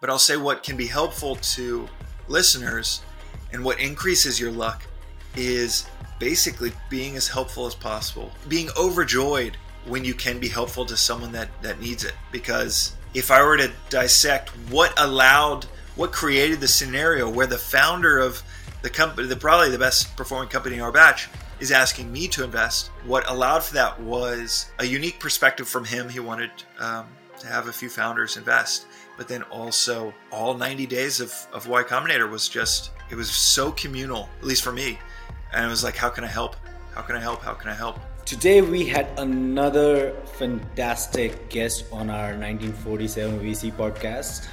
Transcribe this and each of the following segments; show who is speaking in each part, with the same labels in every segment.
Speaker 1: but I'll say what can be helpful to listeners and what increases your luck is basically being as helpful as possible, being overjoyed when you can be helpful to someone that, that needs it. Because if I were to dissect what allowed, what created the scenario where the founder of the company, the probably the best performing company in our batch, is asking me to invest. What allowed for that was a unique perspective from him. He wanted um, to have a few founders invest, but then also all 90 days of, of Y Combinator was just, it was so communal, at least for me. And it was like, how can I help? How can I help? How can I help?
Speaker 2: Today we had another fantastic guest on our 1947 VC podcast,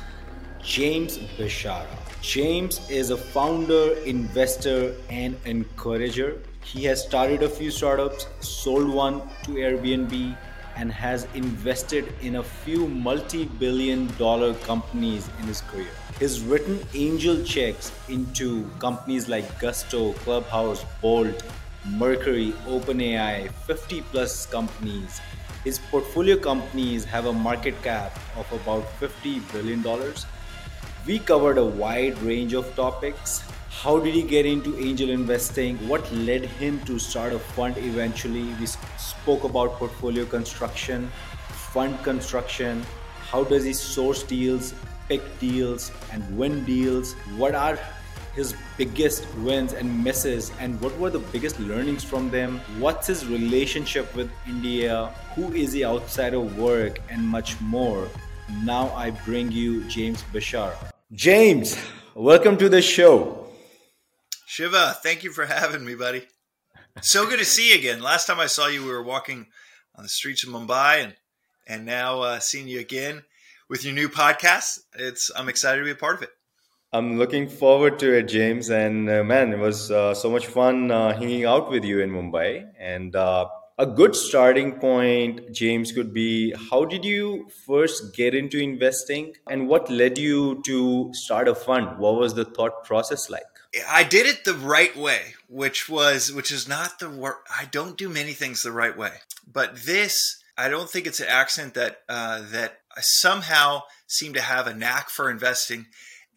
Speaker 2: James Beshara. James is a founder, investor, and encourager. He has started a few startups, sold one to Airbnb, and has invested in a few multi billion dollar companies in his career. He's written angel checks into companies like Gusto, Clubhouse, Bolt, Mercury, OpenAI, 50 plus companies. His portfolio companies have a market cap of about $50 billion we covered a wide range of topics. How did he get into angel investing? What led him to start a fund eventually? We spoke about portfolio construction, fund construction. How does he source deals, pick deals, and win deals? What are his biggest wins and misses and what were the biggest learnings from them what's his relationship with india who is he outside of work and much more now i bring you james beshara James, welcome to the show.
Speaker 1: Shiva, thank you for having me, buddy. So good to see you again. Last time I saw you, we were walking on the streets of Mumbai, and and now uh, seeing you again with your new podcast. It's I'm excited to be a part of it.
Speaker 2: I'm looking forward to it, James. And uh, man, it was uh, so much fun uh, hanging out with you in Mumbai, and uh, a good starting point, James, could be how did you first get into investing and what led you to start a fund? What was the thought process like?
Speaker 1: I did it the right way, which was which is not the work. I don't do many things the right way, but this I don't think it's an accident that uh, that I somehow seem to have a knack for investing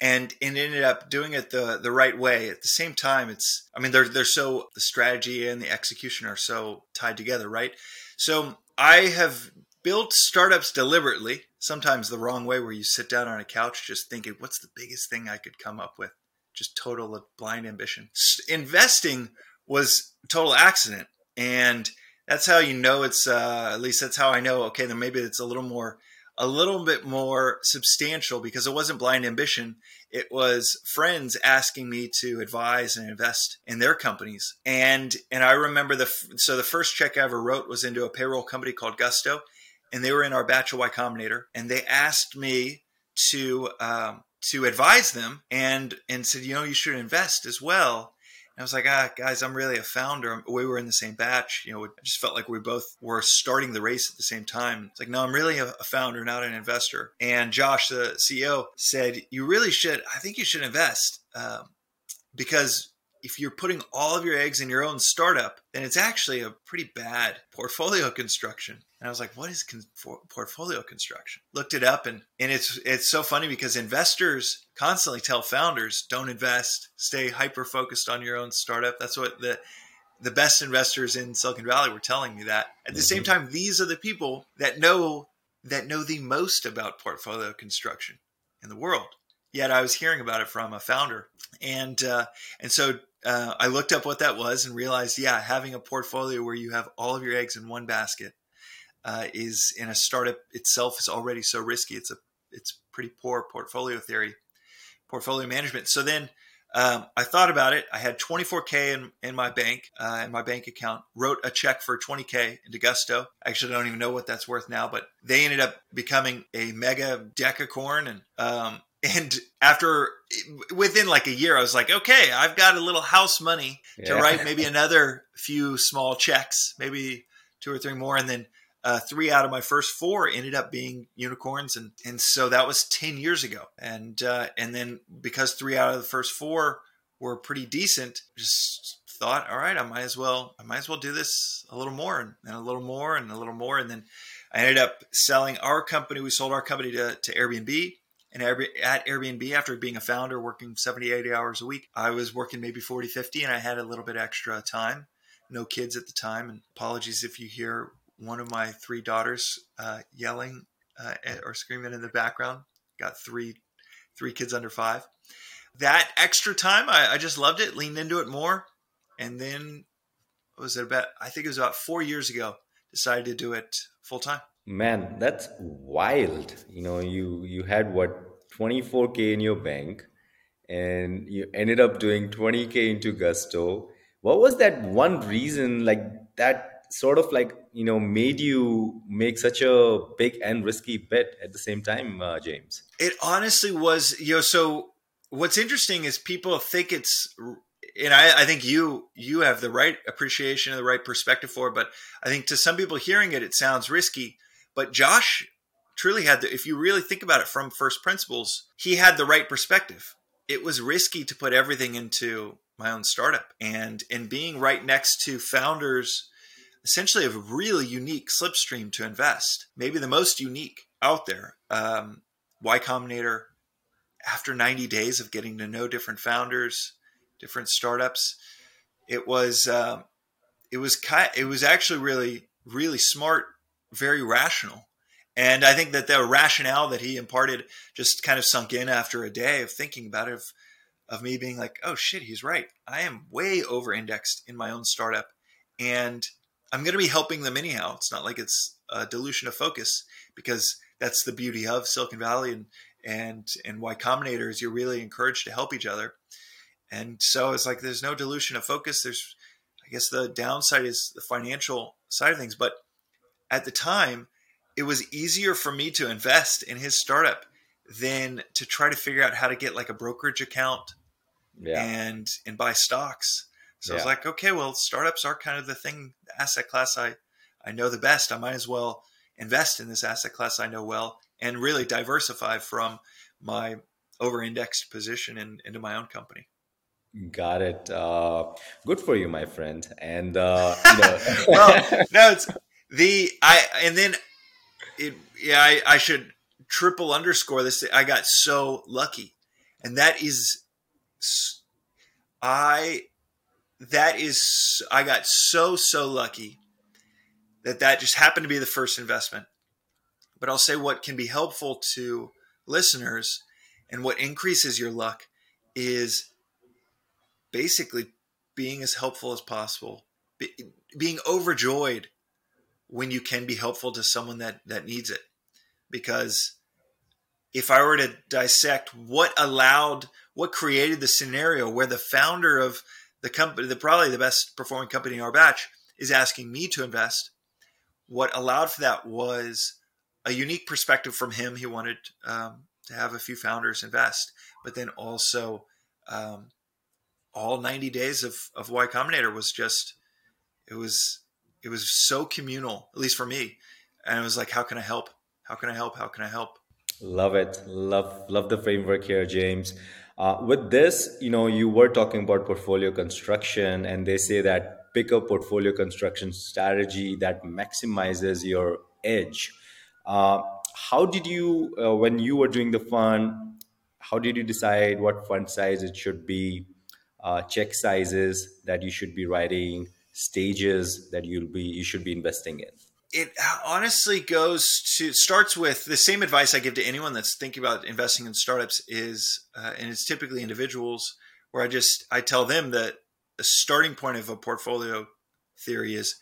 Speaker 1: and and ended up doing it the the right way. At the same time, it's I mean they're they're so the strategy and the execution are so tied together, right? So I have built startups deliberately, sometimes the wrong way, where you sit down on a couch just thinking, what's the biggest thing I could come up with? Just total blind ambition. Investing was total accident, and that's how you know it's. Uh, at least that's how I know. Okay, then maybe it's a little more a little bit more substantial because it wasn't blind ambition. It was friends asking me to advise and invest in their companies. And and I remember the so the first check I ever wrote was into a payroll company called Gusto, and they were in our batch of Y Combinator, and they asked me to um, to advise them and and said, you know, you should invest as well. And I was like, ah, guys, I'm really a founder. We were in the same batch. You know, I just felt like we both were starting the race at the same time. It's like, no, I'm really a, founder, not an investor. And Josh, the CEO, said, you really should, I think you should invest um, because if you're putting all of your eggs in your own startup, then it's actually a pretty bad portfolio construction. And I was like, what is con- portfolio construction? Looked it up and, and it's, it's so funny because investors constantly tell founders don't invest, stay hyper focused on your own startup. That's what the, the best investors in Silicon Valley were telling me that. At the mm-hmm. same time, these are the people that know that know the most about portfolio construction in the world. Yet I was hearing about it from a founder, and uh, and so uh, I looked up what that was and realized, yeah, having a portfolio where you have all of your eggs in one basket uh, is in a startup itself is already so risky. It's a it's pretty poor portfolio theory, portfolio management. So then um, I thought about it. I had 24k in, in my bank, uh, in my bank account. Wrote a check for 20k into Gusto. Actually, I don't even know what that's worth now, but they ended up becoming a mega decacorn, and um, and after within like a year, I was like, okay, I've got a little house money yeah. to write maybe another few small checks, maybe two or three more, and then uh, three out of my first four ended up being unicorns, and and so that was ten years ago. And uh, and then because three out of the first four were pretty decent, just thought, all right, I might as well I might as well do this a little more and, and a little more and a little more, and then I ended up selling our company. We sold our company to, to Airbnb. And at Airbnb, after being a founder, working 70, 80 hours a week, I was working maybe 40, 50, and I had a little bit extra time. No kids at the time. And apologies if you hear one of my three daughters uh, yelling uh, or screaming in the background. Got three, three kids under five. That extra time, I, I just loved it, leaned into it more. And then was it about, I think it was about four years ago, decided to do it full time.
Speaker 2: Man, that's wild. You know, you you had what 24k in your bank and you ended up doing 20k into Gusto. What was that one reason like that sort of like, you know, made you make such a big and risky bet at the same time, uh, James?
Speaker 1: It honestly was, you know, so what's interesting is people think it's and I, I, think you you have the right appreciation and the right perspective for it, but I think to some people hearing it, it sounds risky. But Josh truly had the, if you really think about it from first principles, he had the right perspective. It was risky to put everything into my own startup and in being right next to founders essentially a really unique slipstream to invest, maybe the most unique out there. Um, y Combinator, after 90 days of getting to know different founders, different startups, it was um, it was kind, it was actually really really smart very rational. And I think that the rationale that he imparted just kind of sunk in after a day of thinking about it, of, of me being like, oh shit, he's right. I am way over indexed in my own startup. And I'm going to be helping them anyhow. It's not like it's a dilution of focus because that's the beauty of Silicon Valley and, and, and Y Combinator is you're really encouraged to help each other. And so it's like, there's no dilution of focus. There's, I guess the downside is the financial side of things, but at the time, it was easier for me to invest in his startup than to try to figure out how to get like a brokerage account yeah. and and buy stocks. So yeah. I was like, okay, well, startups are kind of the thing, the asset class I I know the best. I might as well invest in this asset class I know well and really diversify from my over-indexed position in, into my own company.
Speaker 2: Got it. Uh, good for you, my friend. And uh, you
Speaker 1: know. well, no, it's the I and then it yeah I, I should triple underscore this. I got so lucky, and that is I that is I got so so lucky that that just happened to be the first investment. But I'll say what can be helpful to listeners and what increases your luck is basically being as helpful as possible, be, being overjoyed when you can be helpful to someone that that needs it. Because if i were to dissect what allowed what created the scenario where the founder of the company the probably the best performing company in our batch is asking me to invest what allowed for that was a unique perspective from him. He wanted um, to have a few founders invest but then also um, all 90 days of, of y combinator was just it was it was so communal, at least for me. And it was like, how can I help? How can I help? How can I help?
Speaker 2: Love it. Love love the framework here, James. Uh, with this, you know, you were talking about portfolio construction, and they say that pick a portfolio construction strategy that maximizes your edge. Uh, how did you, uh, when you were doing the fund, how did you decide what fund size it should be, uh, check sizes that you should be writing, stages that you'll be you should be investing in?
Speaker 1: It honestly goes to starts with the same advice I give to anyone that's thinking about investing in startups is, uh, and it's typically individuals where I just I tell them that the starting point of a portfolio theory is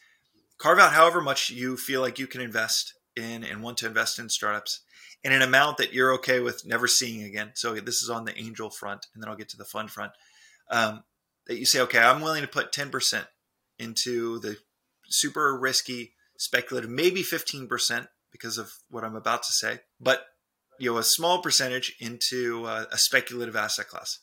Speaker 1: carve out however much you feel like you can invest in and want to invest in startups in an amount that you're okay with never seeing again. So this is on the angel front, and then I'll get to the fund front. Um, that you say, okay, I'm willing to put 10% into the super risky speculative, maybe 15% because of what I'm about to say, but you know, a small percentage into uh, a speculative asset class.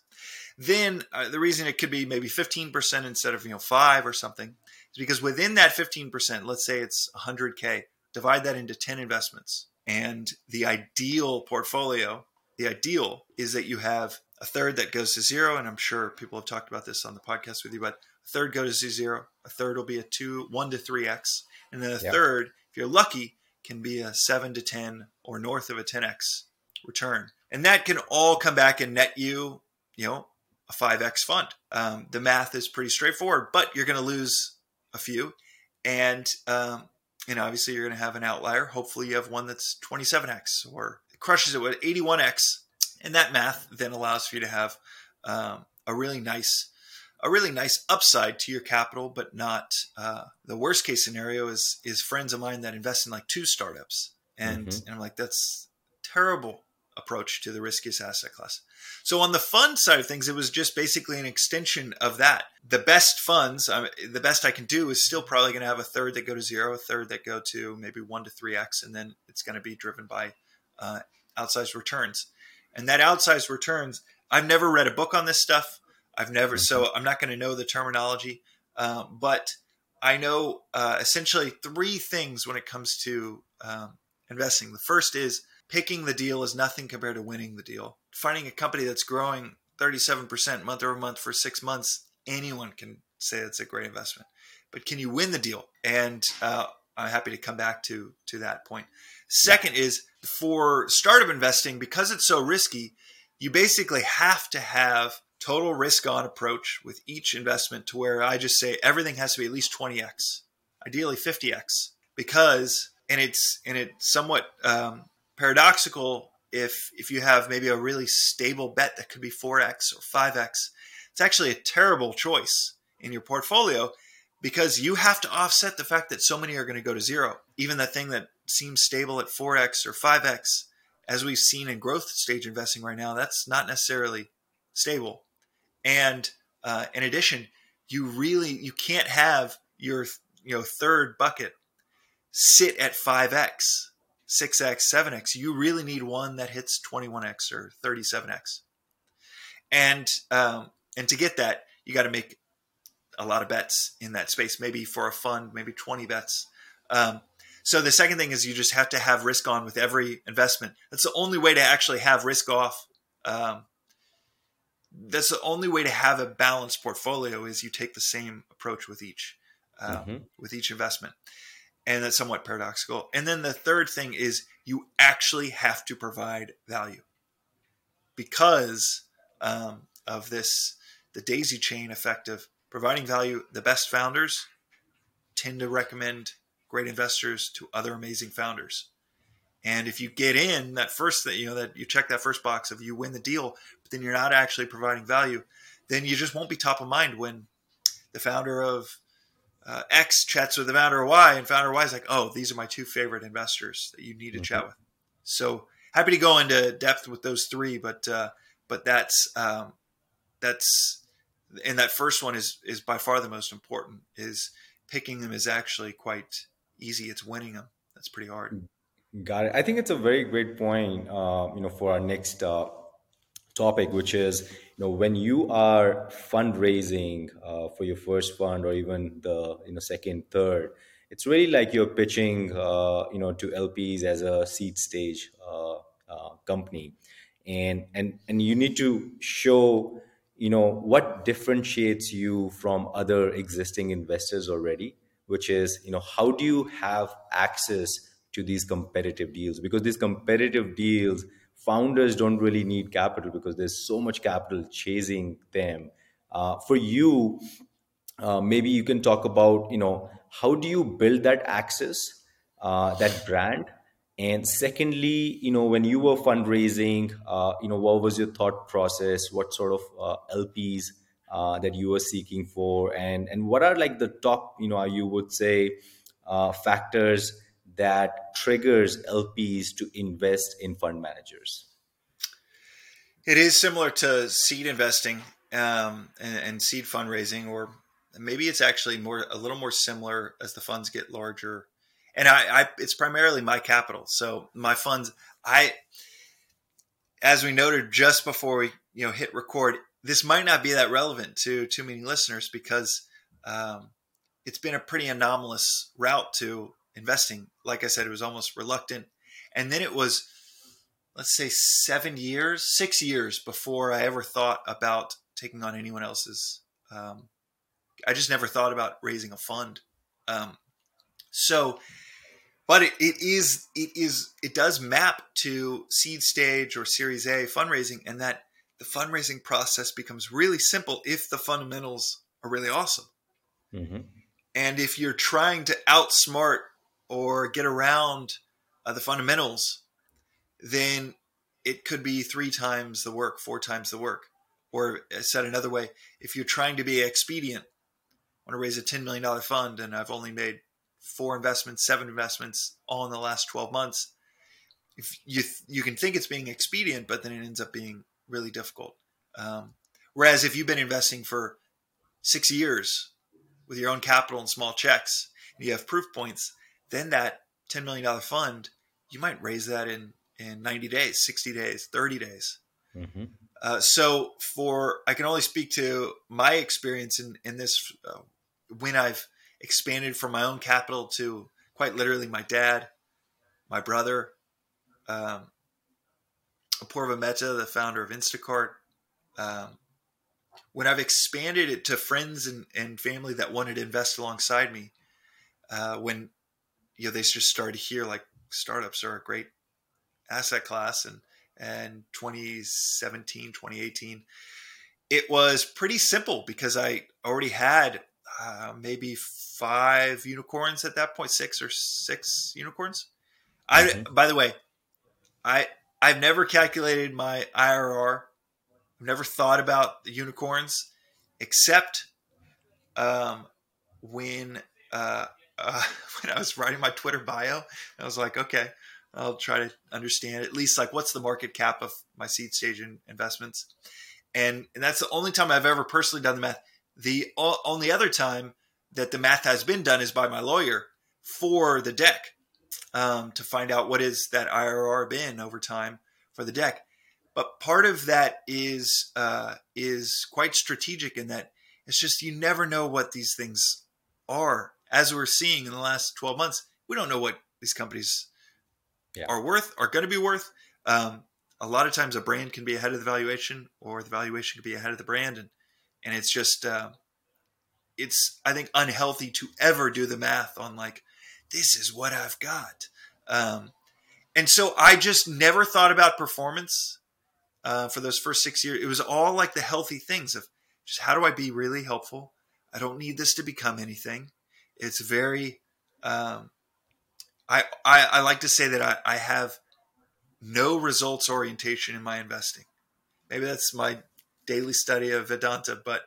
Speaker 1: Then uh, the reason it could be maybe 15% instead of, you know, five or something is because within that 15%, let's say it's 100K, divide that into 10 investments. And the ideal portfolio, the ideal is that you have a third that goes to zero. And I'm sure people have talked about this on the podcast with you, but a third goes to zero. A third will be a two, one to three x, and then a yep. third, if you're lucky, can be a seven to ten or north of a ten x return. and that can all come back and net you, you know, a 5x fund. Um, the math is pretty straightforward, but you're going to lose a few. And, um, and obviously you're going to have an outlier. Hopefully you have one that's 27x or crushes it with 81x. And that math then allows for you to have um, a really nice a really nice upside to your capital, but not uh, the worst case scenario is is friends of mine that invest in like two startups, and, mm-hmm. and I'm like that's terrible approach to the riskiest asset class. So on the fund side of things, it was just basically an extension of that. The best funds, um, the best I can do is still probably going to have a third that go to zero, a third that go to maybe one to three x, and then it's going to be driven by uh, outsized returns. And that outsized returns, I've never read a book on this stuff. I've never, so. I'm not going to know the terminology, uh, but I know uh, essentially three things when it comes to um, investing. The first is picking the deal is nothing compared to winning the deal. Finding a company that's growing 37% month over month for six months, anyone can say it's a great investment. But can you win the deal? And uh, I'm happy to come back to to that point. Second is for startup investing because it's so risky, you basically have to have total risk on approach with each investment to where I just say everything has to be at least 20x, ideally 50x, because and it's and it's somewhat um, paradoxical if if you have maybe a really stable bet that could be 4x or 5x. It's actually a terrible choice in your portfolio because you have to offset the fact that so many are going to go to zero. Even that thing that seems stable at 4x or 5x, as we've seen in growth stage investing right now, that's not necessarily stable. And uh, in addition, you really you can't have your you know third bucket sit at 5x, 6x, 7x. You really need one that hits 21x or 37x. And um, and to get that, you got to make a lot of bets in that space. Maybe for a fund, maybe 20 bets. Um, so the second thing is you just have to have risk on with every investment. That's the only way to actually have risk off um, that's the only way to have a balanced portfolio is you take the same approach with each um, mm-hmm. with each investment. And that's somewhat paradoxical. And then the third thing is you actually have to provide value. Because um, of this the daisy chain effect of providing value the best founders tend to recommend great investors to other amazing founders and if you get in that first that you know that you check that first box of you win the deal, but then you're not actually providing value, then you just won't be top of mind when the founder of uh, X chats with the founder of Y, and founder Y is like, "Oh, these are my two favorite investors that you need to mm-hmm. chat with." So happy to go into depth with those three, but uh, but that's um, that's and that first one is is by far the most important. Is picking them is actually quite easy. It's winning them that's pretty hard.
Speaker 2: Got it. I think it's a very great point, uh, you know, for our next uh, topic, which is, you know, when you are fundraising uh, for your first fund or even the, you know, second, third, it's really like you're pitching, uh, you know, to LPs as a seed stage uh, uh, company, and and and you need to show, you know, what differentiates you from other existing investors already, which is, you know, how do you have access to these competitive deals because these competitive deals founders don't really need capital because there's so much capital chasing them. Uh, for you uh, maybe you can talk about you know how do you build that access uh, that brand? And secondly you know when you were fundraising uh, you know what was your thought process? What sort of uh, lps uh, that you were seeking for? And and what are like the top you know you would say factors that triggers LPs to invest in fund managers?
Speaker 1: It is similar to seed investing um, and, and, seed fundraising, or maybe it's actually more a little more similar as the funds get larger. And I, I it's primarily my capital. So my funds, I, as we noted just before we you know hit record, this might not be that relevant to too many listeners because um, it's been a pretty anomalous route to investing. Like I said, it was almost reluctant. And then it was, let's say, seven years, six years before I ever thought about taking on anyone else's. Um, I just never thought about raising a fund. Um, so but it, it is it is it does map to seed stage or series a fundraising and that the fundraising process becomes really simple if the fundamentals are really awesome mm-hmm. and if you're trying to outsmart or get around uh, the fundamentals then it could be three times the work four times the work or uh, said another way if you're trying to be expedient I want to raise a $10 million fund and I've only made four investments, seven investments, all in the last 12 months. If you you can think it's being expedient, but then it ends up being really difficult. Um, whereas if you've been investing for six years with your own capital and small checks, and you have proof points, then that $10 million fund, you might raise that in, in 90 days, 60 days, 30 days. Mm-hmm. Uh, so for, I can only speak to my experience in, in this, uh, when I've expanded from my own capital to quite literally my dad, my brother, um, Apoorva Mehta, the founder of Instacart. Um, when I've expanded it to friends and, and family that wanted to invest alongside me, uh, when you know they just started to hear like startups are a great asset class, and and 2017, 2018, it was pretty simple because I already had uh, maybe five unicorns at that point, six or six unicorns. Mm-hmm. I, by the way, I I've never calculated my IRR. I've never thought about the unicorns, except um, when uh, uh, when I was writing my Twitter bio. I was like, okay, I'll try to understand at least like what's the market cap of my seed stage investments, and and that's the only time I've ever personally done the math. The only other time that the math has been done is by my lawyer for the deck um, to find out what is that IRR been over time for the deck. But part of that is uh, is quite strategic in that it's just you never know what these things are. As we're seeing in the last 12 months, we don't know what these companies yeah. are worth, are going to be worth. Um, a lot of times, a brand can be ahead of the valuation, or the valuation can be ahead of the brand, and and it's just uh, it's I think unhealthy to ever do the math on like this is what I've got. Um, and so I just never thought about performance uh, for those first six years. It was all like the healthy things of just how do I be really helpful. I don't need this to become anything. It's very. Um, I, I, I like to say that I, I have no results orientation in my investing. Maybe that's my daily study of Vedanta, but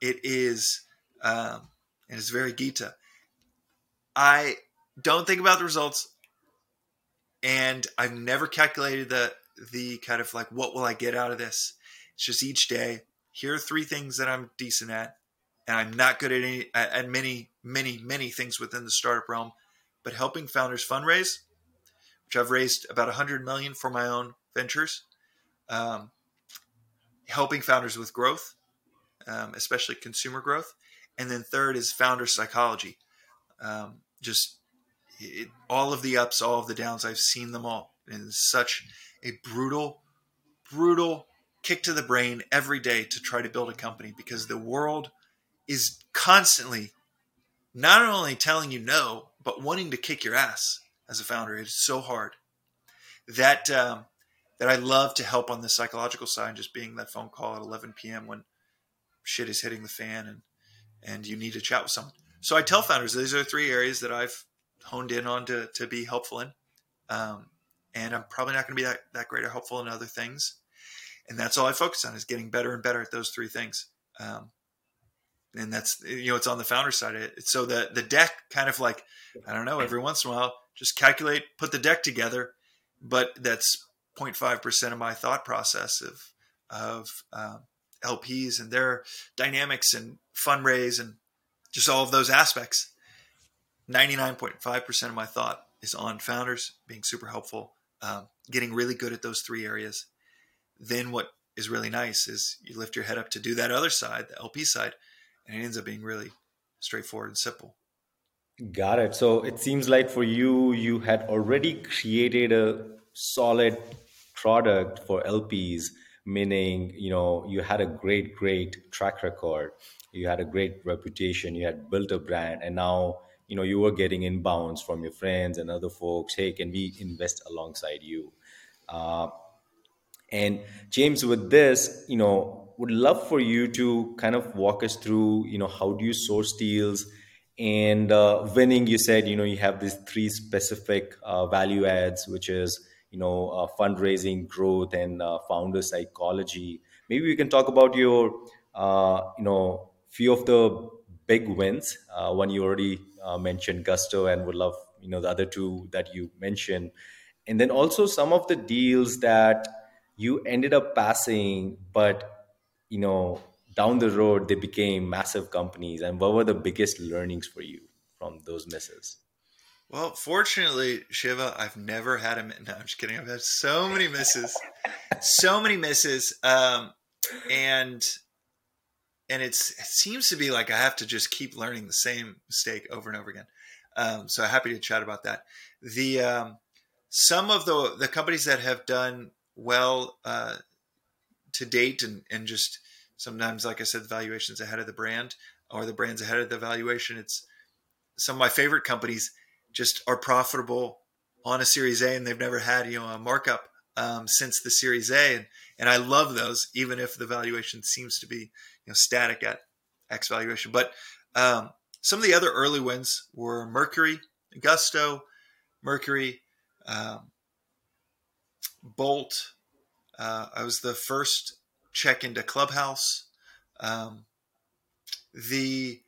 Speaker 1: it is, um, and it's very Gita. I don't think about the results, and I've never calculated the the kind of like what will I get out of this. It's just each day. Here are three things that I'm decent at, and I'm not good at any at many many many things within the startup realm, but helping founders fundraise, which I've raised about 100 million for my own ventures. Um, helping founders with growth, um, especially consumer growth. And then third is founder psychology. Um, just it, all of the ups, all of the downs, I've seen them all. And it's such a brutal, brutal kick to the brain every day to try to build a company because the world is constantly not only telling you no, but wanting to kick your ass as a founder. It's so hard. That um, that I love to help on the psychological side, just being that phone call at 11 p.m. when shit is hitting the fan and and you need to chat with someone. So I tell founders these are three areas that I've honed in on to to be helpful in, um, and I'm probably not going to be that that great or helpful in other things, and that's all I focus on is getting better and better at those three things. Um, and that's you know it's on the founder side it. So the the deck kind of like I don't know every once in a while just calculate put the deck together, but that's 0.5% of my thought process of, of um, LPs and their dynamics and fundraise and just all of those aspects. 99.5% of my thought is on founders being super helpful, um, getting really good at those three areas. Then what is really nice is you lift your head up to do that other side, the LP side, and it ends up being really straightforward and simple.
Speaker 2: Got it. So it seems like for you, you had already created a solid product for LPs, meaning you know you had a great, great track record, you had a great reputation, you had built a brand, and now you know you were getting inbounds from your friends and other folks hey can we invest alongside you uh, and james with this you know would love for you to kind of walk us through you know how do you source deals? And uh, winning you said you know you have these three specific uh, value adds which is you know uh, fundraising growth and uh, founder psychology. Maybe we can talk about your uh, you know few of the big wins uh, one you already mentioned gusto and would love you know the other two that you mentioned. And then also some of the deals that you ended up passing but you know down the road they became massive companies. And what were the biggest learnings for you from those misses?
Speaker 1: Well fortunately shiva i've never had a no i'm just kidding. I've had so many misses. So many misses. Um, and and it's it seems to be like i have to just keep learning the same mistake over and over again. Um, so happy to chat about that. The um, some of the the companies that have done well uh, to date and and just sometimes, like I said, the valuation's ahead of the brand or the brand's ahead of the valuation. It's some of my favorite companies just are profitable on a Series A and they've never had you know a markup um, since the Series A, and and I love those even if the valuation seems to be you know static at X valuation. But um, some of the other early wins were Mercury, Gusto, Mercury, um, Bolt. Uh, I was the first check into Clubhouse. Um, the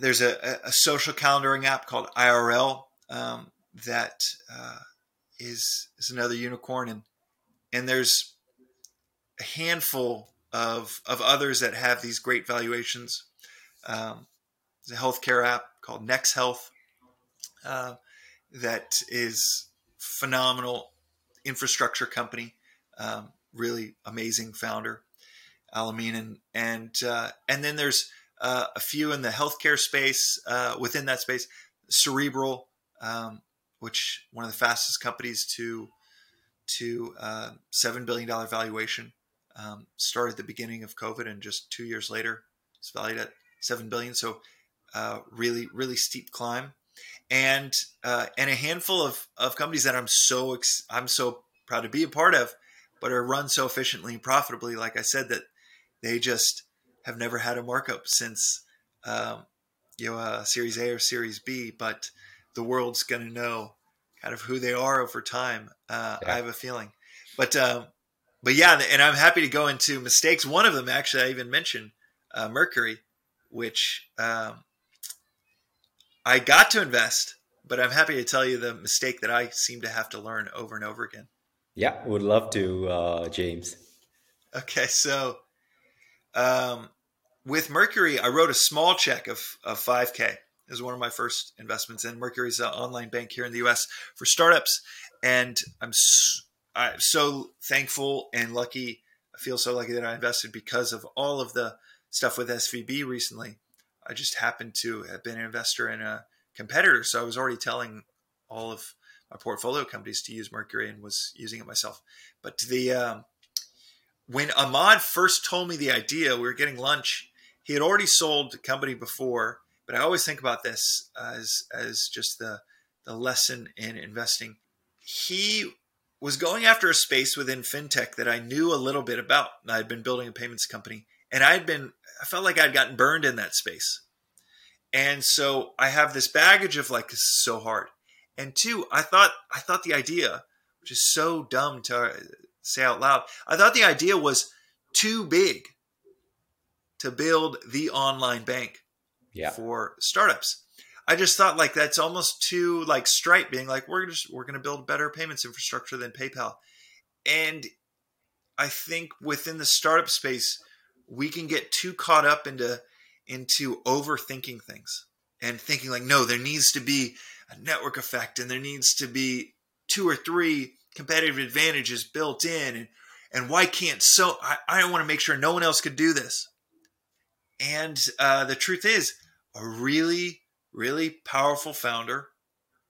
Speaker 1: there's a, a, social calendaring app called IRL um, that uh, is is another unicorn, and and there's a handful of of others that have these great valuations. Um, there's a healthcare app called Next Health uh, that is phenomenal infrastructure company. Um, really amazing founder, Alameen, and and uh, and then there's uh, a few in the healthcare space uh, within that space, Cerebral, um, which one of the fastest companies to to uh, seven billion dollar valuation, um, started at the beginning of COVID, and just two years later, it's valued at seven billion. So uh, really, really steep climb, and uh, and a handful of, of companies that I'm so ex- I'm so proud to be a part of but are run so efficiently and profitably, like I said, that they just have never had a markup since um, you know uh, Series A or Series B. But the world's going to know kind of who they are over time. Uh, yeah. I have a feeling, but um, but yeah, and I'm happy to go into mistakes. One of them, actually, I even mentioned uh, Mercury, which um, I got to invest, but I'm happy to tell you the mistake that I seem to have to learn over and over again.
Speaker 2: Yeah, would love to, uh, James.
Speaker 1: Okay, so um, with Mercury, I wrote a small check of, of 5K. It was one of my first investments in Mercury's an online bank here in the US for startups. And I'm so, I'm so thankful and lucky. I feel so lucky that I invested because of all of the stuff with SVB recently. I just happened to have been an investor in a competitor. So I was already telling all of my portfolio companies to use Mercury and was using it myself. But the um, when Immad first told me the idea, we were getting lunch. He had already sold the company before, but I always think about this as as just the the lesson in investing. He was going after a space within fintech that I knew a little bit about. I'd been building a payments company, and I'd been I felt like I'd gotten burned in that space. And so I have this baggage of like, this is so hard. And two, I thought I thought the idea, which is so dumb to say out loud, I thought the idea was too big to build the online bank
Speaker 2: yeah.
Speaker 1: for startups. I just thought like that's almost too like Stripe being like we're just we're going to build better payments infrastructure than PayPal. And I think within the startup space we can get too caught up into into overthinking things and thinking like no there needs to be a network effect and there needs to be two or three competitive advantages built in. And and why can't so I, I want to make sure no one else could do this. And uh, the truth is a really really powerful founder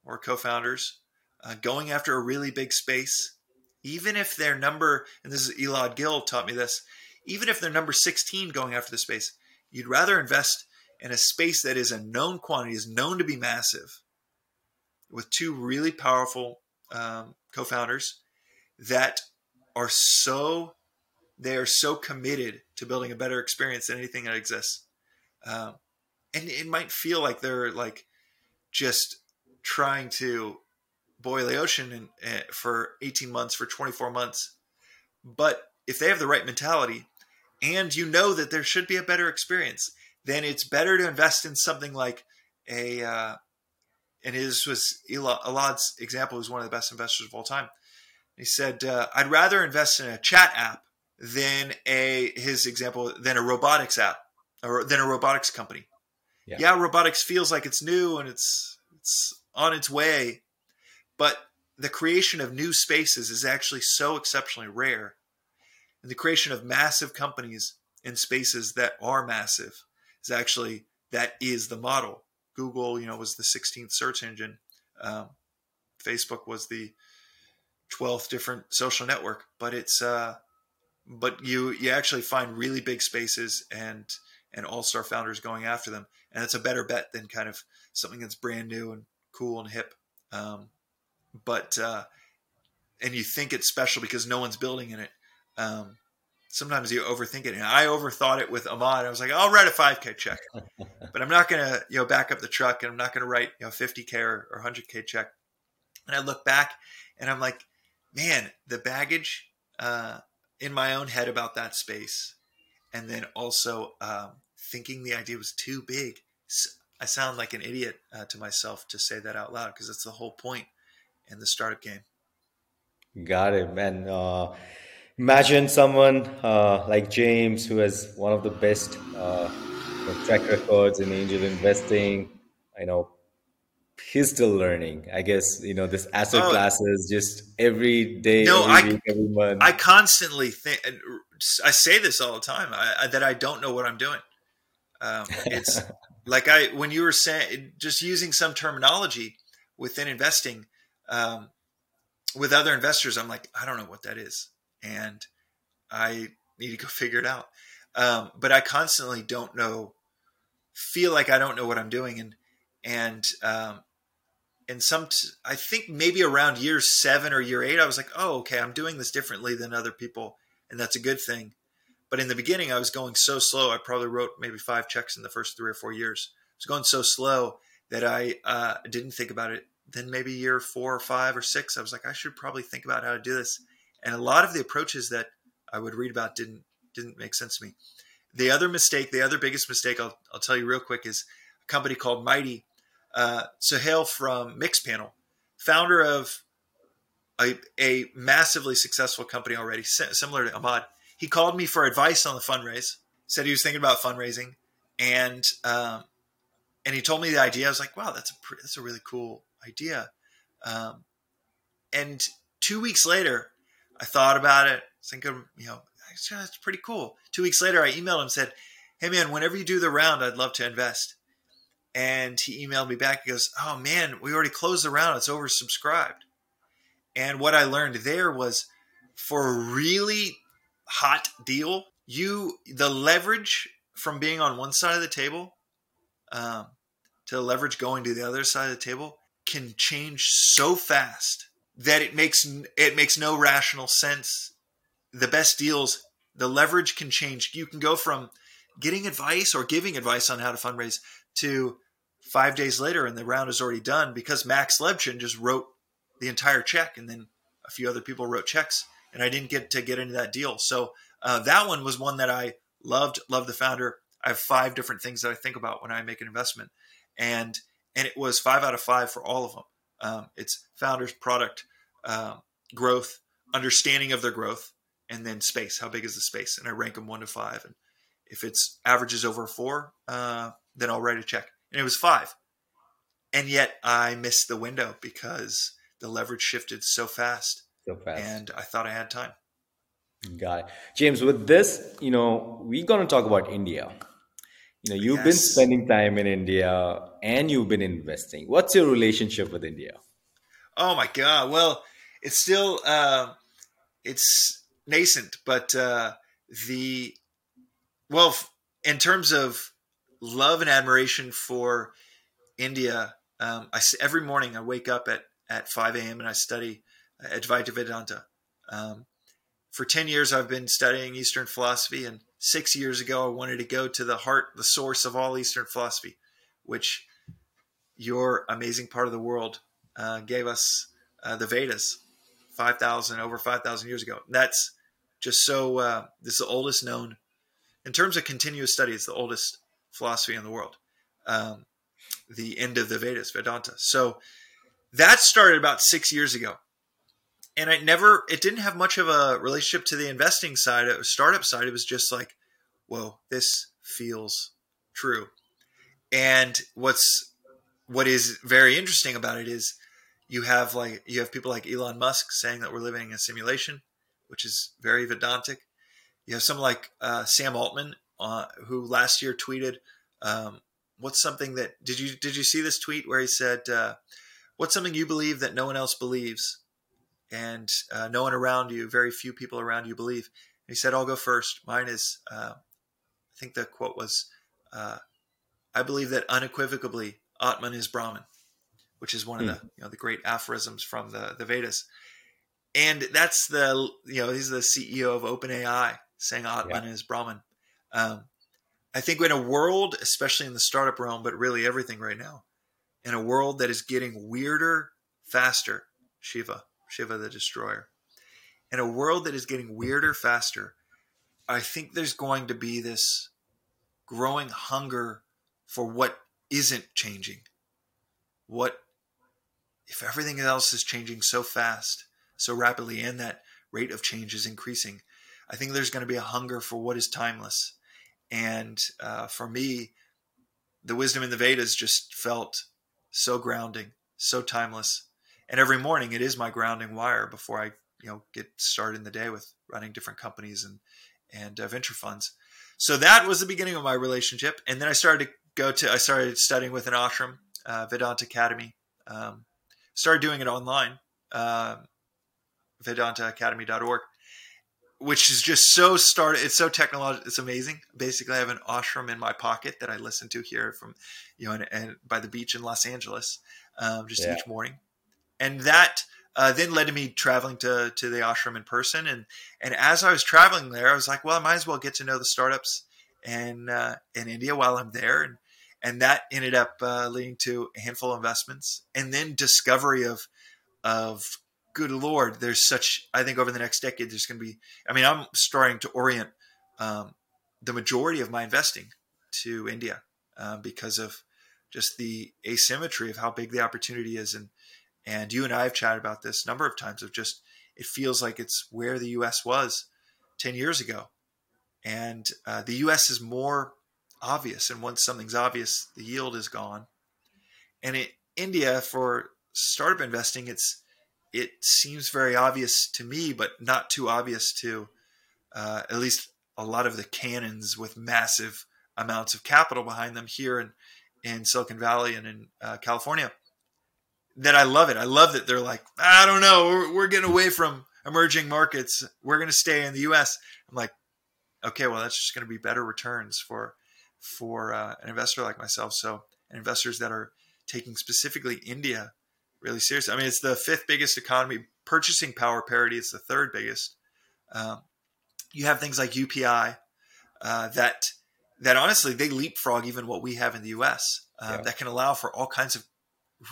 Speaker 1: or co-founders uh, going after a really big space even if their number and this is elad gil taught me this even if they're number 16 going after the space you'd rather invest in a space that is a known quantity, is known to be massive, with two really powerful um, co-founders that are so they are so committed to building a better experience than anything that exists. Um, and it might feel like they're like just trying to boil the ocean uh, for 18 months, for 24 months. But if they have the right mentality and you know that there should be a better experience, then it's better to invest in something like a, uh, and his was Elad's example was one of the best investors of all time. He said, uh, I'd rather invest in a chat app than a, his example, than a robotics app or than a robotics company. Yeah. yeah, robotics feels like it's new and it's, it's on its way, but the creation of new spaces is actually so exceptionally rare. And the creation of massive companies in spaces that are massive is actually that is the model. Google, you know, was the 16th search engine. Um, Facebook was the 12th different social network, but it's uh, but you you actually find really big spaces and and all star founders going after them, and it's a better bet than kind of something that's brand new and cool and hip. Um, but uh, and you think it's special because no one's building in it. Um, sometimes you overthink it, and I overthought it with Immad. I was like, I'll write a 5K check, but I'm not gonna you know back up the truck, and I'm not gonna write you know 50K or, or 100K check. And I look back, and I'm like, man, the baggage uh, in my own head about that space, and then also um, thinking the idea was too big. I sound like an idiot uh, to myself to say that out loud because that's the whole point in the startup game.
Speaker 2: Got it, man. Uh, imagine someone uh, like James who has one of the best uh, track records in angel investing. I know he's still learning. I guess you know this asset oh, classes just every day, no, every I, week, every month.
Speaker 1: I constantly think. I say this all the time I, I, that I don't know what I'm doing. Um, it's like I when you were saying just using some terminology within investing um, with other investors. I'm like I don't know what that is, and I need to go figure it out. Um, but I constantly don't know, feel like I don't know what I'm doing, and and um, and some t- I think maybe around year seven or year eight, I was like, oh, okay, I'm doing this differently than other people, and that's a good thing. But in the beginning, I was going so slow. I probably wrote maybe five checks in the first three or four years. I was going so slow that I uh, didn't think about it. Then maybe year four or five or six, I was like, I should probably think about how to do this. And a lot of the approaches that I would read about didn't didn't make sense to me. The other mistake, the other biggest mistake, I'll, I'll tell you real quick, is a company called Mighty. Uh, Suhail from Mixpanel, founder of a, a massively successful company already, similar to Immad he called me for advice on the fundraise. Said he was thinking about fundraising, and um, and he told me the idea. I was like, wow, that's a that's a really cool idea. Um, and two weeks later, I thought about it, thinking, you know, that's pretty cool. Two weeks later, I emailed him and said, hey man, whenever you do the round, I'd love to invest. And he emailed me back. He goes, oh man, we already closed the round. It's oversubscribed. And what I learned there was for a really hot deal, you the leverage from being on one side of the table um, to the leverage going to the other side of the table can change so fast that it makes it makes no rational sense. The best deals, the leverage can change. You can go from getting advice or giving advice on how to fundraise to five days later and the round is already done because Max Levchin just wrote the entire check and then a few other people wrote checks and I didn't get to get into that deal. So uh, that one was one that I loved. Loved the founder. I have five different things that I think about when I make an investment, and and it was five out of five for all of them. Um, it's founders, product, uh, growth, understanding of their growth, and then space. How big is the space? And I rank them one to five. And if it's averages over four, uh, then I'll write a check. And it was five. And yet I missed the window because the leverage shifted so fast so fast. And I thought I had time.
Speaker 2: Got it. James, with this, you know, we're going to talk about India. You know, you've yes. been spending time in India and you've been investing. What's your relationship with India?
Speaker 1: Oh my God. Well, it's still, uh, it's nascent, but uh, the, well, in terms of love and admiration for India. Um, I every morning I wake up at at 5 a.m. and I study Advaita Vedanta. Um, for 10 years, I've been studying Eastern philosophy, and six years ago, I wanted to go to the heart, the source of all Eastern philosophy, which your amazing part of the world uh, gave us uh, the Vedas, 5,000, over 5,000 years ago. That's just so, uh, this is the oldest known, in terms of continuous study, it's the oldest philosophy in the world. Um, the end of the Vedas, Vedanta. So that started about six years ago. And it never, it didn't have much of a relationship to the investing side, it was startup side. It was just like, whoa, this feels true. And what's, what is very interesting about it is you have like, you have people like Elon Musk saying that we're living in a simulation, which is very Vedantic. You have someone like uh, Sam Altman, uh, who last year tweeted, um, "What's something that did you did you see this tweet where he said, uh, what's something you believe that no one else believes, and uh, no one around you, very few people around you believe?" And he said, "I'll go first. Mine is, uh, I think the quote was, uh, I believe that unequivocally Atman is Brahman." Which is one of the hmm. you know the great aphorisms from the the Vedas, and that's the you know he's the CEO of OpenAI saying Atman yeah. is Brahman. Um, I think in a world, especially in the startup realm, but really everything right now, in a world that is getting weirder faster, Shiva, Shiva the Destroyer, in a world that is getting weirder faster, I think there's going to be this growing hunger for what isn't changing. What if everything else is changing so fast, so rapidly, and that rate of change is increasing? I think there's going to be a hunger for what is timeless. And uh, for me, the wisdom in the Vedas just felt so grounding, so timeless. And every morning, it is my grounding wire before I, you know, get started in the day with running different companies and and uh, venture funds. So that was the beginning of my relationship. And then I started to go to, I started studying with an ashram, uh, Vedanta Academy. Um, started doing it online, uh, vedantaacademy.org which is just so started. It's so technological. It's amazing. Basically, I have an ashram in my pocket that I listen to here from, you know, and, and by the beach in Los Angeles, um, just yeah. each morning, and that uh, then led to me traveling to to the ashram in person. And and as I was traveling there, I was like, well, I might as well get to know the startups in uh, in India while I'm there, and and that ended up uh, leading to a handful of investments, and then discovery of of good lord, there's such. I think over the next decade, there's going to be. I mean, I'm starting to orient um, the majority of my investing to India uh, because of just the asymmetry of how big the opportunity is, and and you and I have chatted about this a number of times. Of just it feels like it's where the U.S. was ten years ago, and uh, the U.S. is more obvious. And once something's obvious, the yield is gone. And in India for startup investing, it's it seems very obvious to me, but not too obvious to uh, at least a lot of the canons with massive amounts of capital behind them here in, in Silicon Valley and in uh, California. That I love it. I love that they're like, I don't know, we're, we're getting away from emerging markets. We're going to stay in the U.S. I'm like, okay, well, that's just going to be better returns for for uh, an investor like myself. So, investors that are taking specifically India really seriously. I mean, it's the fifth biggest economy. Purchasing power parity It's the third biggest. Um, you have things like UPI uh, that that honestly they leapfrog even what we have in the U.S. Uh, yeah. That can allow for all kinds of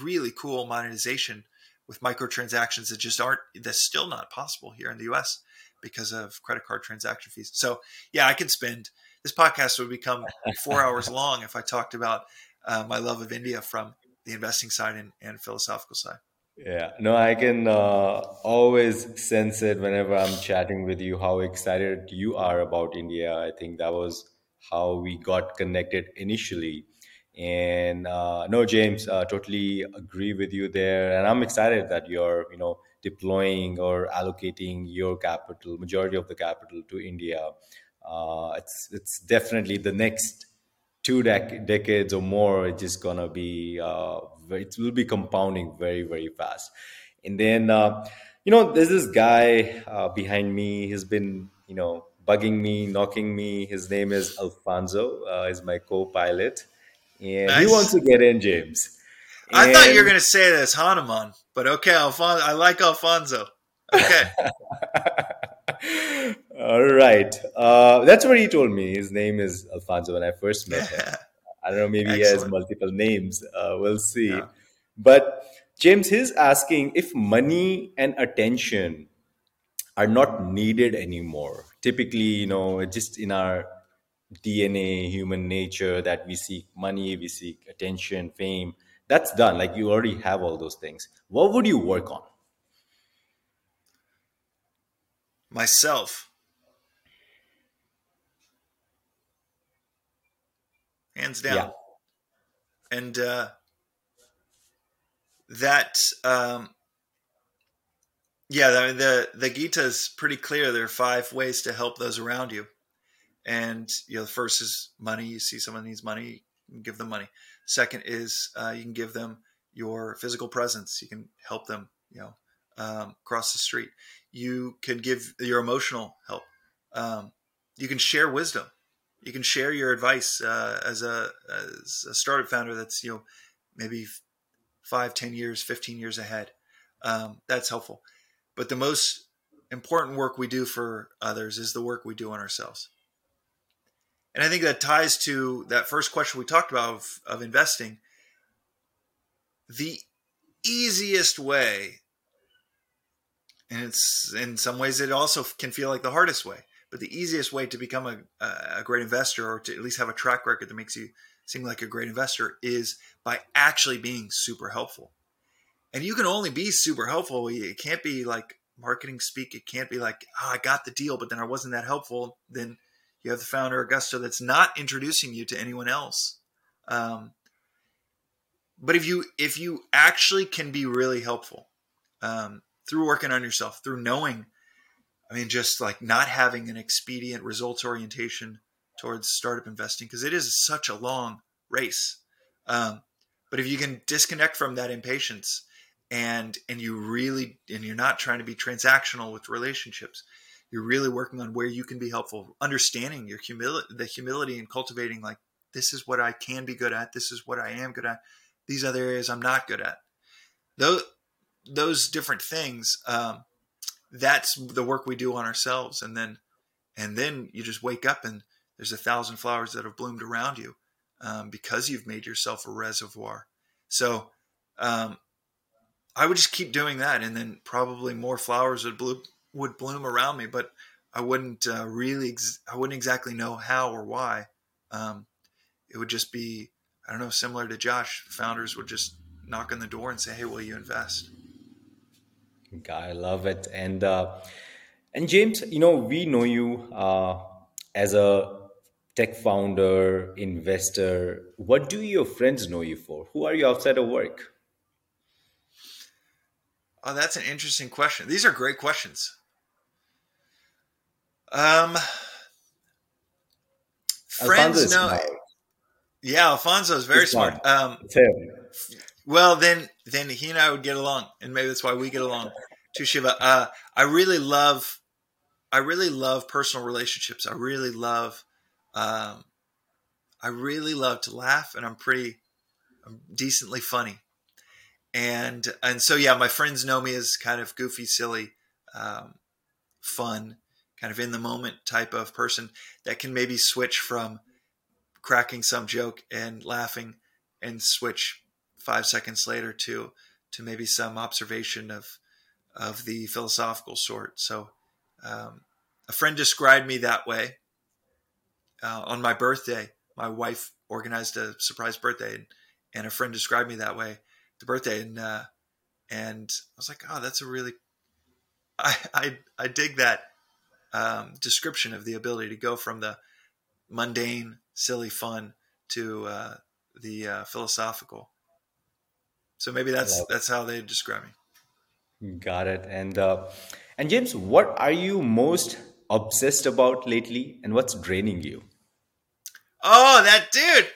Speaker 1: really cool monetization with microtransactions that just aren't that's still not possible here in the U.S. because of credit card transaction fees. So yeah, I can spend this podcast would become four hours long if I talked about uh, my love of India from the investing side and, and philosophical side.
Speaker 2: Yeah, no, I can uh, always sense it whenever I'm chatting with you how excited you are about India. I think that was how we got connected initially. And uh, no, James, uh, totally agree with you there. And I'm excited that you're, you know, deploying or allocating your capital, majority of the capital to India. Uh, it's it's definitely the next two dec- decades or more, it's just gonna be uh, it will be compounding very very fast. And then uh, you know, there's this guy uh, behind me. He's been you know bugging me, knocking me. His name is Alfonso. Uh, he's my co-pilot. and nice. he wants to get in, James.
Speaker 1: I and... thought you were going to say this Hanuman, but okay, Alfonso. I like Alfonso. Okay.
Speaker 2: All right. Uh, that's what he told me. His name is Alfonso when I first met him. I don't know, maybe Excellent. he has multiple names. Uh, we'll see. Yeah. But James, he's asking if money and attention are not needed anymore. Typically, you know, just in our DNA, human nature, that we seek money, we seek attention, fame. That's done. Like you already have all those things. What would you work on?
Speaker 1: Myself. Hands down. Yeah. And uh, that um, yeah the, the the gita is pretty clear. There are five ways to help those around you. And you know the first is money. You see someone needs money give them money. Second is uh, you can give them your physical presence. You can help them you know um, across the street. You can give your emotional help. Um, you can share wisdom you can share your advice uh, as a as a startup founder that's you know maybe five, ten years, 15 years ahead. Um, that's helpful. But the most important work we do for others is the work we do on ourselves. And I think that ties to that first question we talked about of, of investing. The easiest way, and it's in some ways it also can feel like the hardest way, but the easiest way to become a, a great investor or to at least have a track record that makes you seem like a great investor is by actually being super helpful. And you can only be super helpful. It can't be like marketing speak. It can't be like, oh, I got the deal, but then I wasn't that helpful. Then you have the founder, Augusto, that's not introducing you to anyone else. Um, but if you if you actually can be really helpful um, through working on yourself, through knowing, I mean, just like not having an expedient results orientation towards startup investing because it is such a long race. Um, but if you can disconnect from that impatience and and you really and you're not trying to be transactional with relationships, you're really working on where you can be helpful, understanding your humility, the humility and cultivating like this is what I can be good at, this is what I am good at, these other areas I'm not good at. Those those different things. Um, that's the work we do on ourselves, and then and then you just wake up and there's a thousand flowers that have bloomed around you um, because you've made yourself a reservoir. So um, I would just keep doing that, and then probably more flowers would bloom would bloom around me. But I wouldn't uh, really ex- I wouldn't exactly know how or why. Um, it would just be I don't know similar to Josh. Founders would just knock on the door and say, "Hey, will you invest?"
Speaker 2: I love it, and uh, and James, you know we know you uh, as a tech founder, investor, what do your friends know you for? Who are you outside of work?
Speaker 1: Oh, that's an interesting question. These are great questions. Um, friends know. Smart. Yeah, Alfonso is very smart. smart. Um, well, then, then he and I would get along, and maybe that's why we get along too. Shiva, uh, I really love, I really love personal relationships. I really love um, I really love to laugh, and I'm pretty, I'm decently funny, and and so yeah, my friends know me as kind of goofy, silly, um, fun, kind of in the moment type of person that can maybe switch from cracking some joke and laughing and switch five seconds later to to maybe some observation of of the philosophical sort. So um, a friend described me that way uh, on my birthday, my wife organized a surprise birthday, and, and a friend described me that way, the birthday, and uh, and I was like, oh, that's a really, I I, I dig that um, description of the ability to go from the mundane, silly fun to uh, the uh, philosophical. So maybe that's that's how they describe me.
Speaker 2: Got it. And uh, and James, what are you most obsessed about lately, and what's draining you?
Speaker 1: Oh, that dude.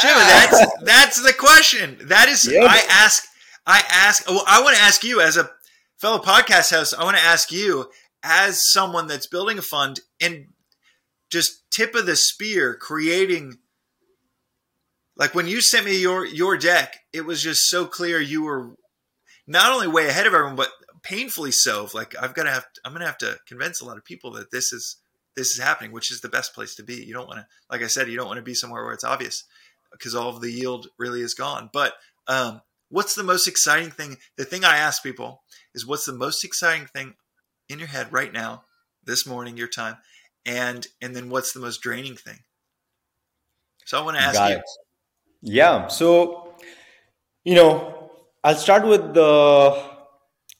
Speaker 1: Jim, ah. that's that's the question. That is. I ask I ask well, I want to ask you as a fellow podcast host, I want to ask you as someone that's building a fund and just tip of the spear creating Like when you sent me your your deck, it was just so clear you were not only way ahead of everyone, but painfully so. Like I've got to have, I'm going to have to convince a lot of people that this is this is happening, which is the best place to be. You don't want to, like I said, you don't want to be somewhere where it's obvious because all of the yield really is gone. But um, what's the most exciting thing? The thing I ask people is, what's the most exciting thing in your head right now, this morning, your time, and and then what's the most draining thing? So I want to ask you. It.
Speaker 2: Yeah. So you know, I'll start with the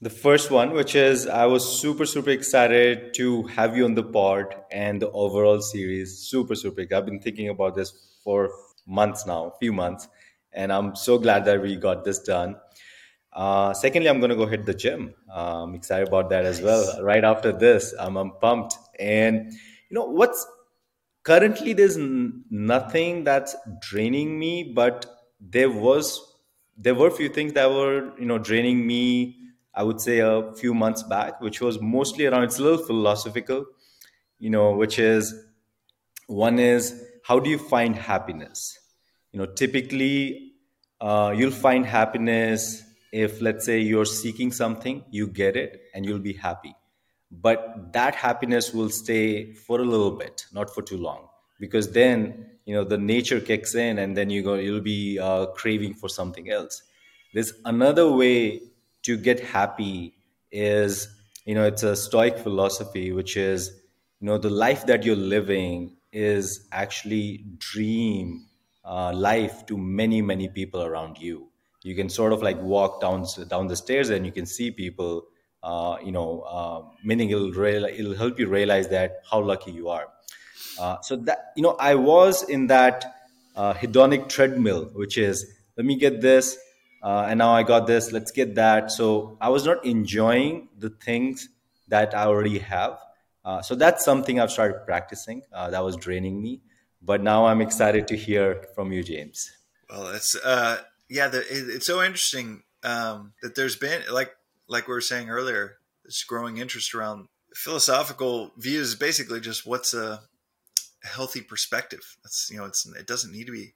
Speaker 2: the first one, which is I was super, super excited to have you on the pod and the overall series. Super, super. I've been thinking about this for months now, few months, and I'm so glad that we got this done. Uh, secondly, I'm going to go hit the gym. Uh, I'm excited about that as well. Right after this, I'm, I'm pumped. And you know what's currently there's n- nothing that's draining me, but there was there were a few things that were you know draining me I would say a few months back, which was mostly around, it's a little philosophical, you know, which is one is how do you find happiness? You know, typically uh, you'll find happiness if, let's say, you're seeking something, you get it, and you'll be happy. But that happiness will stay for a little bit, not for too long, because then you know the nature kicks in, and then you go, you'll be uh, craving for something else. There's another way to get happy is you know it's a stoic philosophy which is you know the life that you're living is actually dream uh, life to many many people around you you can sort of like walk down down the stairs and you can see people uh, you know uh, meaning it'll real, it'll help you realize that how lucky you are uh, so that you know i was in that uh, hedonic treadmill which is let me get this uh, and now I got this, let's get that. So I was not enjoying the things that I already have. Uh, so that's something I've started practicing. That was draining me, but now I'm excited to hear from you, James.
Speaker 1: Well, it's yeah, the, it, it's so interesting um, that there's been like like we were saying earlier, this growing interest around philosophical views. Basically, just what's a healthy perspective. That's you know, it's it doesn't need to be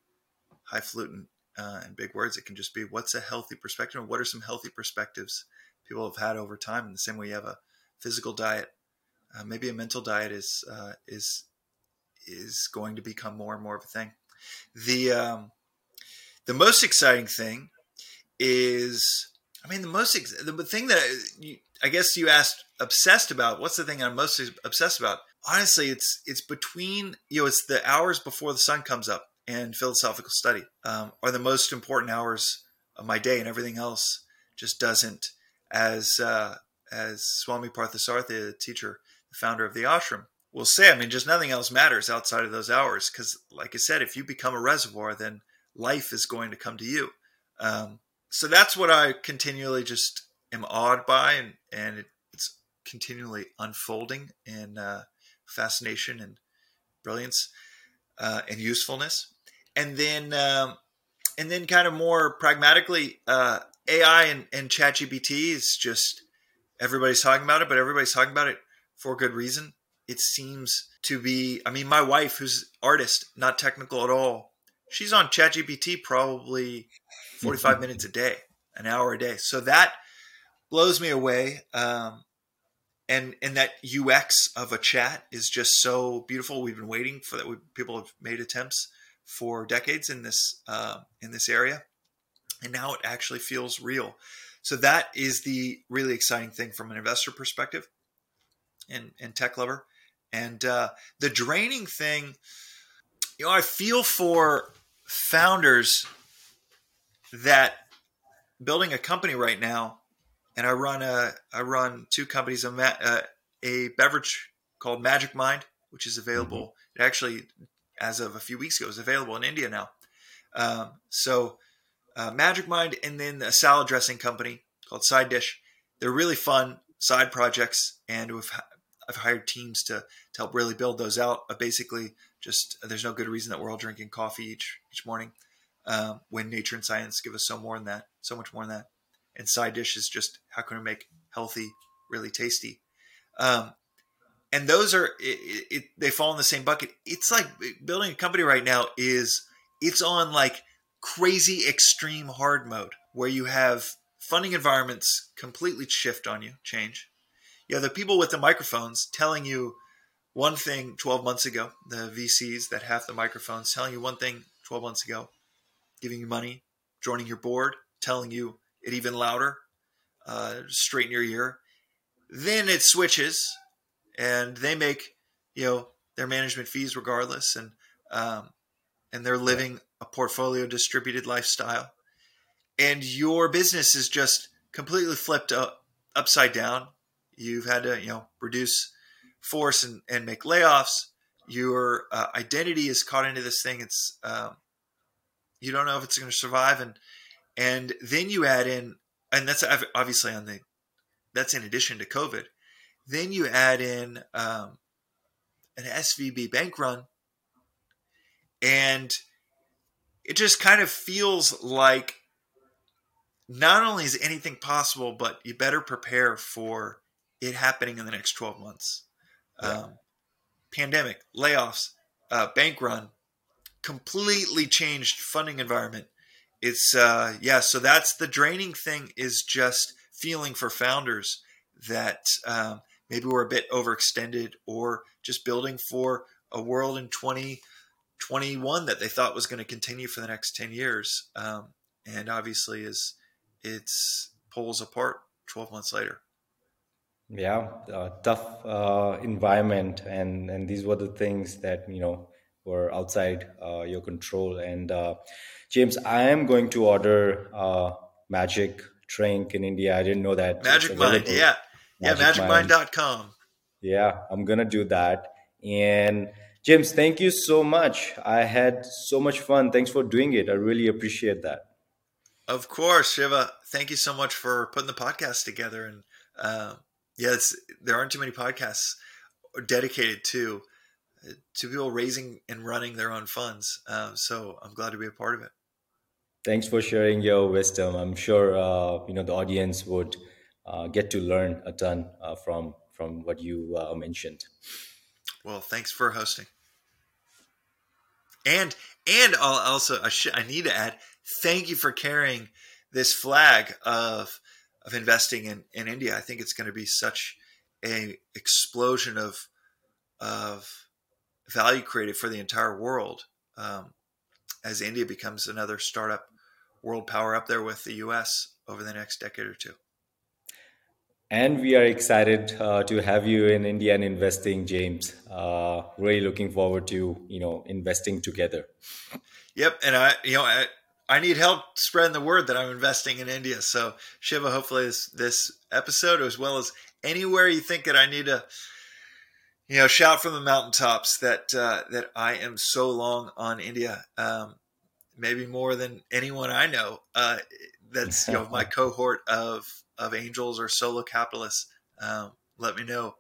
Speaker 1: highfalutin uh, and big words. It can just be what's a healthy perspective what are some healthy perspectives people have had over time. In the same way you have a physical diet, uh, maybe a mental diet is uh, is is going to become more and more of a thing. The um, the most exciting thing is, I mean, the most ex- the thing that you, I guess you asked obsessed about. What's the thing I'm most obsessed about? Honestly, it's it's between you know it's the hours before the sun comes up and philosophical study um, are the most important hours of my day, and everything else just doesn't. As uh, as Swami Parthasarathy, the teacher, the founder of the ashram, will say, I mean, just nothing else matters outside of those hours. Because, like I said, if you become a reservoir, then life is going to come to you. Um, so that's what I continually just am awed by, and and it, it's continually unfolding in uh, fascination and brilliance uh, and usefulness and then um, and then kind of more pragmatically, uh, AI and, and ChatGPT is just everybody's talking about it, but everybody's talking about it for good reason. It seems to be. I mean, my wife, who's artist, not technical at all, she's on ChatGPT probably forty five minutes a day, an hour a day. So that blows me away. Um, and and that UX of a chat is just so beautiful. We've been waiting for that. We, people have made attempts for decades in this uh, in this area, and now it actually feels real. So that is the really exciting thing from an investor perspective, and and tech lover, and uh, the draining thing. You know, I feel for founders that building a company right now, and I run a I run two companies, a, uh, a beverage called Magic Mind, which is available. Mm-hmm. It actually as of a few weeks ago, is available in India now. Um, so, uh, Magic Mind, and then a salad dressing company called Side Dish. They're really fun side projects, and we've I've hired teams to to help really build those out. But basically, just there's no good reason that we're all drinking coffee each each morning um, when nature and science give us so more than that, so much more than that. And side dish is just how can we make healthy, really tasty. Um, and those are it, it, they fall in the same bucket. It's like building a company right now is it's on like crazy extreme hard mode where you have funding environments completely shift on you, change. You have the people with the microphones telling you one thing 12 months ago, the VCs that have the microphones telling you one thing 12 months ago, giving you money, joining your board, telling you it even louder, uh, straight in your ear. Then it switches and they make, you know, their management fees regardless. And, um, and they're living a portfolio distributed lifestyle. And your business is just completely flipped up, upside down. You've had to, you know, reduce force and, and make layoffs. Your uh, identity is caught into this thing. It's um, you don't know if it's going to survive, and and then you add in, and that's obviously on the that's in addition to COVID. Then you add in um, an SVB bank run, and it just kind of feels like not only is anything possible, but you better prepare for it happening in the next 12 months. Yeah. Um, pandemic, layoffs, uh, bank run, completely changed funding environment. It's uh, yeah, so that's the draining thing is just feeling for founders that um, maybe we're a bit overextended or just building for a world in 2021 that they thought was going to continue for the next 10 years. Um, and obviously is it's pulls apart 12 months later
Speaker 2: yeah uh, tough uh, environment and and these were the things that you know were outside uh, your control. And uh, james i am going to order uh, magic drink in india. I didn't know that.
Speaker 1: Magic mind yeah. Yeah magicmind.com
Speaker 2: yeah i'm gonna do that. And james thank you so much. I had so much fun. Thanks for doing it. I really appreciate that.
Speaker 1: Of course shiva. Thank you so much for putting the podcast together. And uh, yeah, it's there aren't too many podcasts dedicated to to people raising and running their own funds. Um, so I'm glad to be a part of it.
Speaker 2: Thanks for sharing your wisdom. I'm sure uh, you know the audience would uh, get to learn a ton uh, from from what you uh, mentioned.
Speaker 1: Well, thanks for hosting. And and I'll also I, sh- I need to add thank you for carrying this flag of of investing in, in India. I think it's going to be such a explosion of of value created for the entire world um, as India becomes another startup world power up there with the U.S. over the next decade or two.
Speaker 2: And we are excited uh, to have you in India and investing, James. Uh, really looking forward to you know investing together.
Speaker 1: Yep, and I you know I, I need help spreading the word that I'm investing in India. So Shiva, hopefully this, this episode, as well as anywhere you think that I need to, you know, shout from the mountaintops that uh, that I am so long on India. Um, maybe more than anyone I know. Uh, that's you know my cohort of of angels or solo capitalists. Um, let me know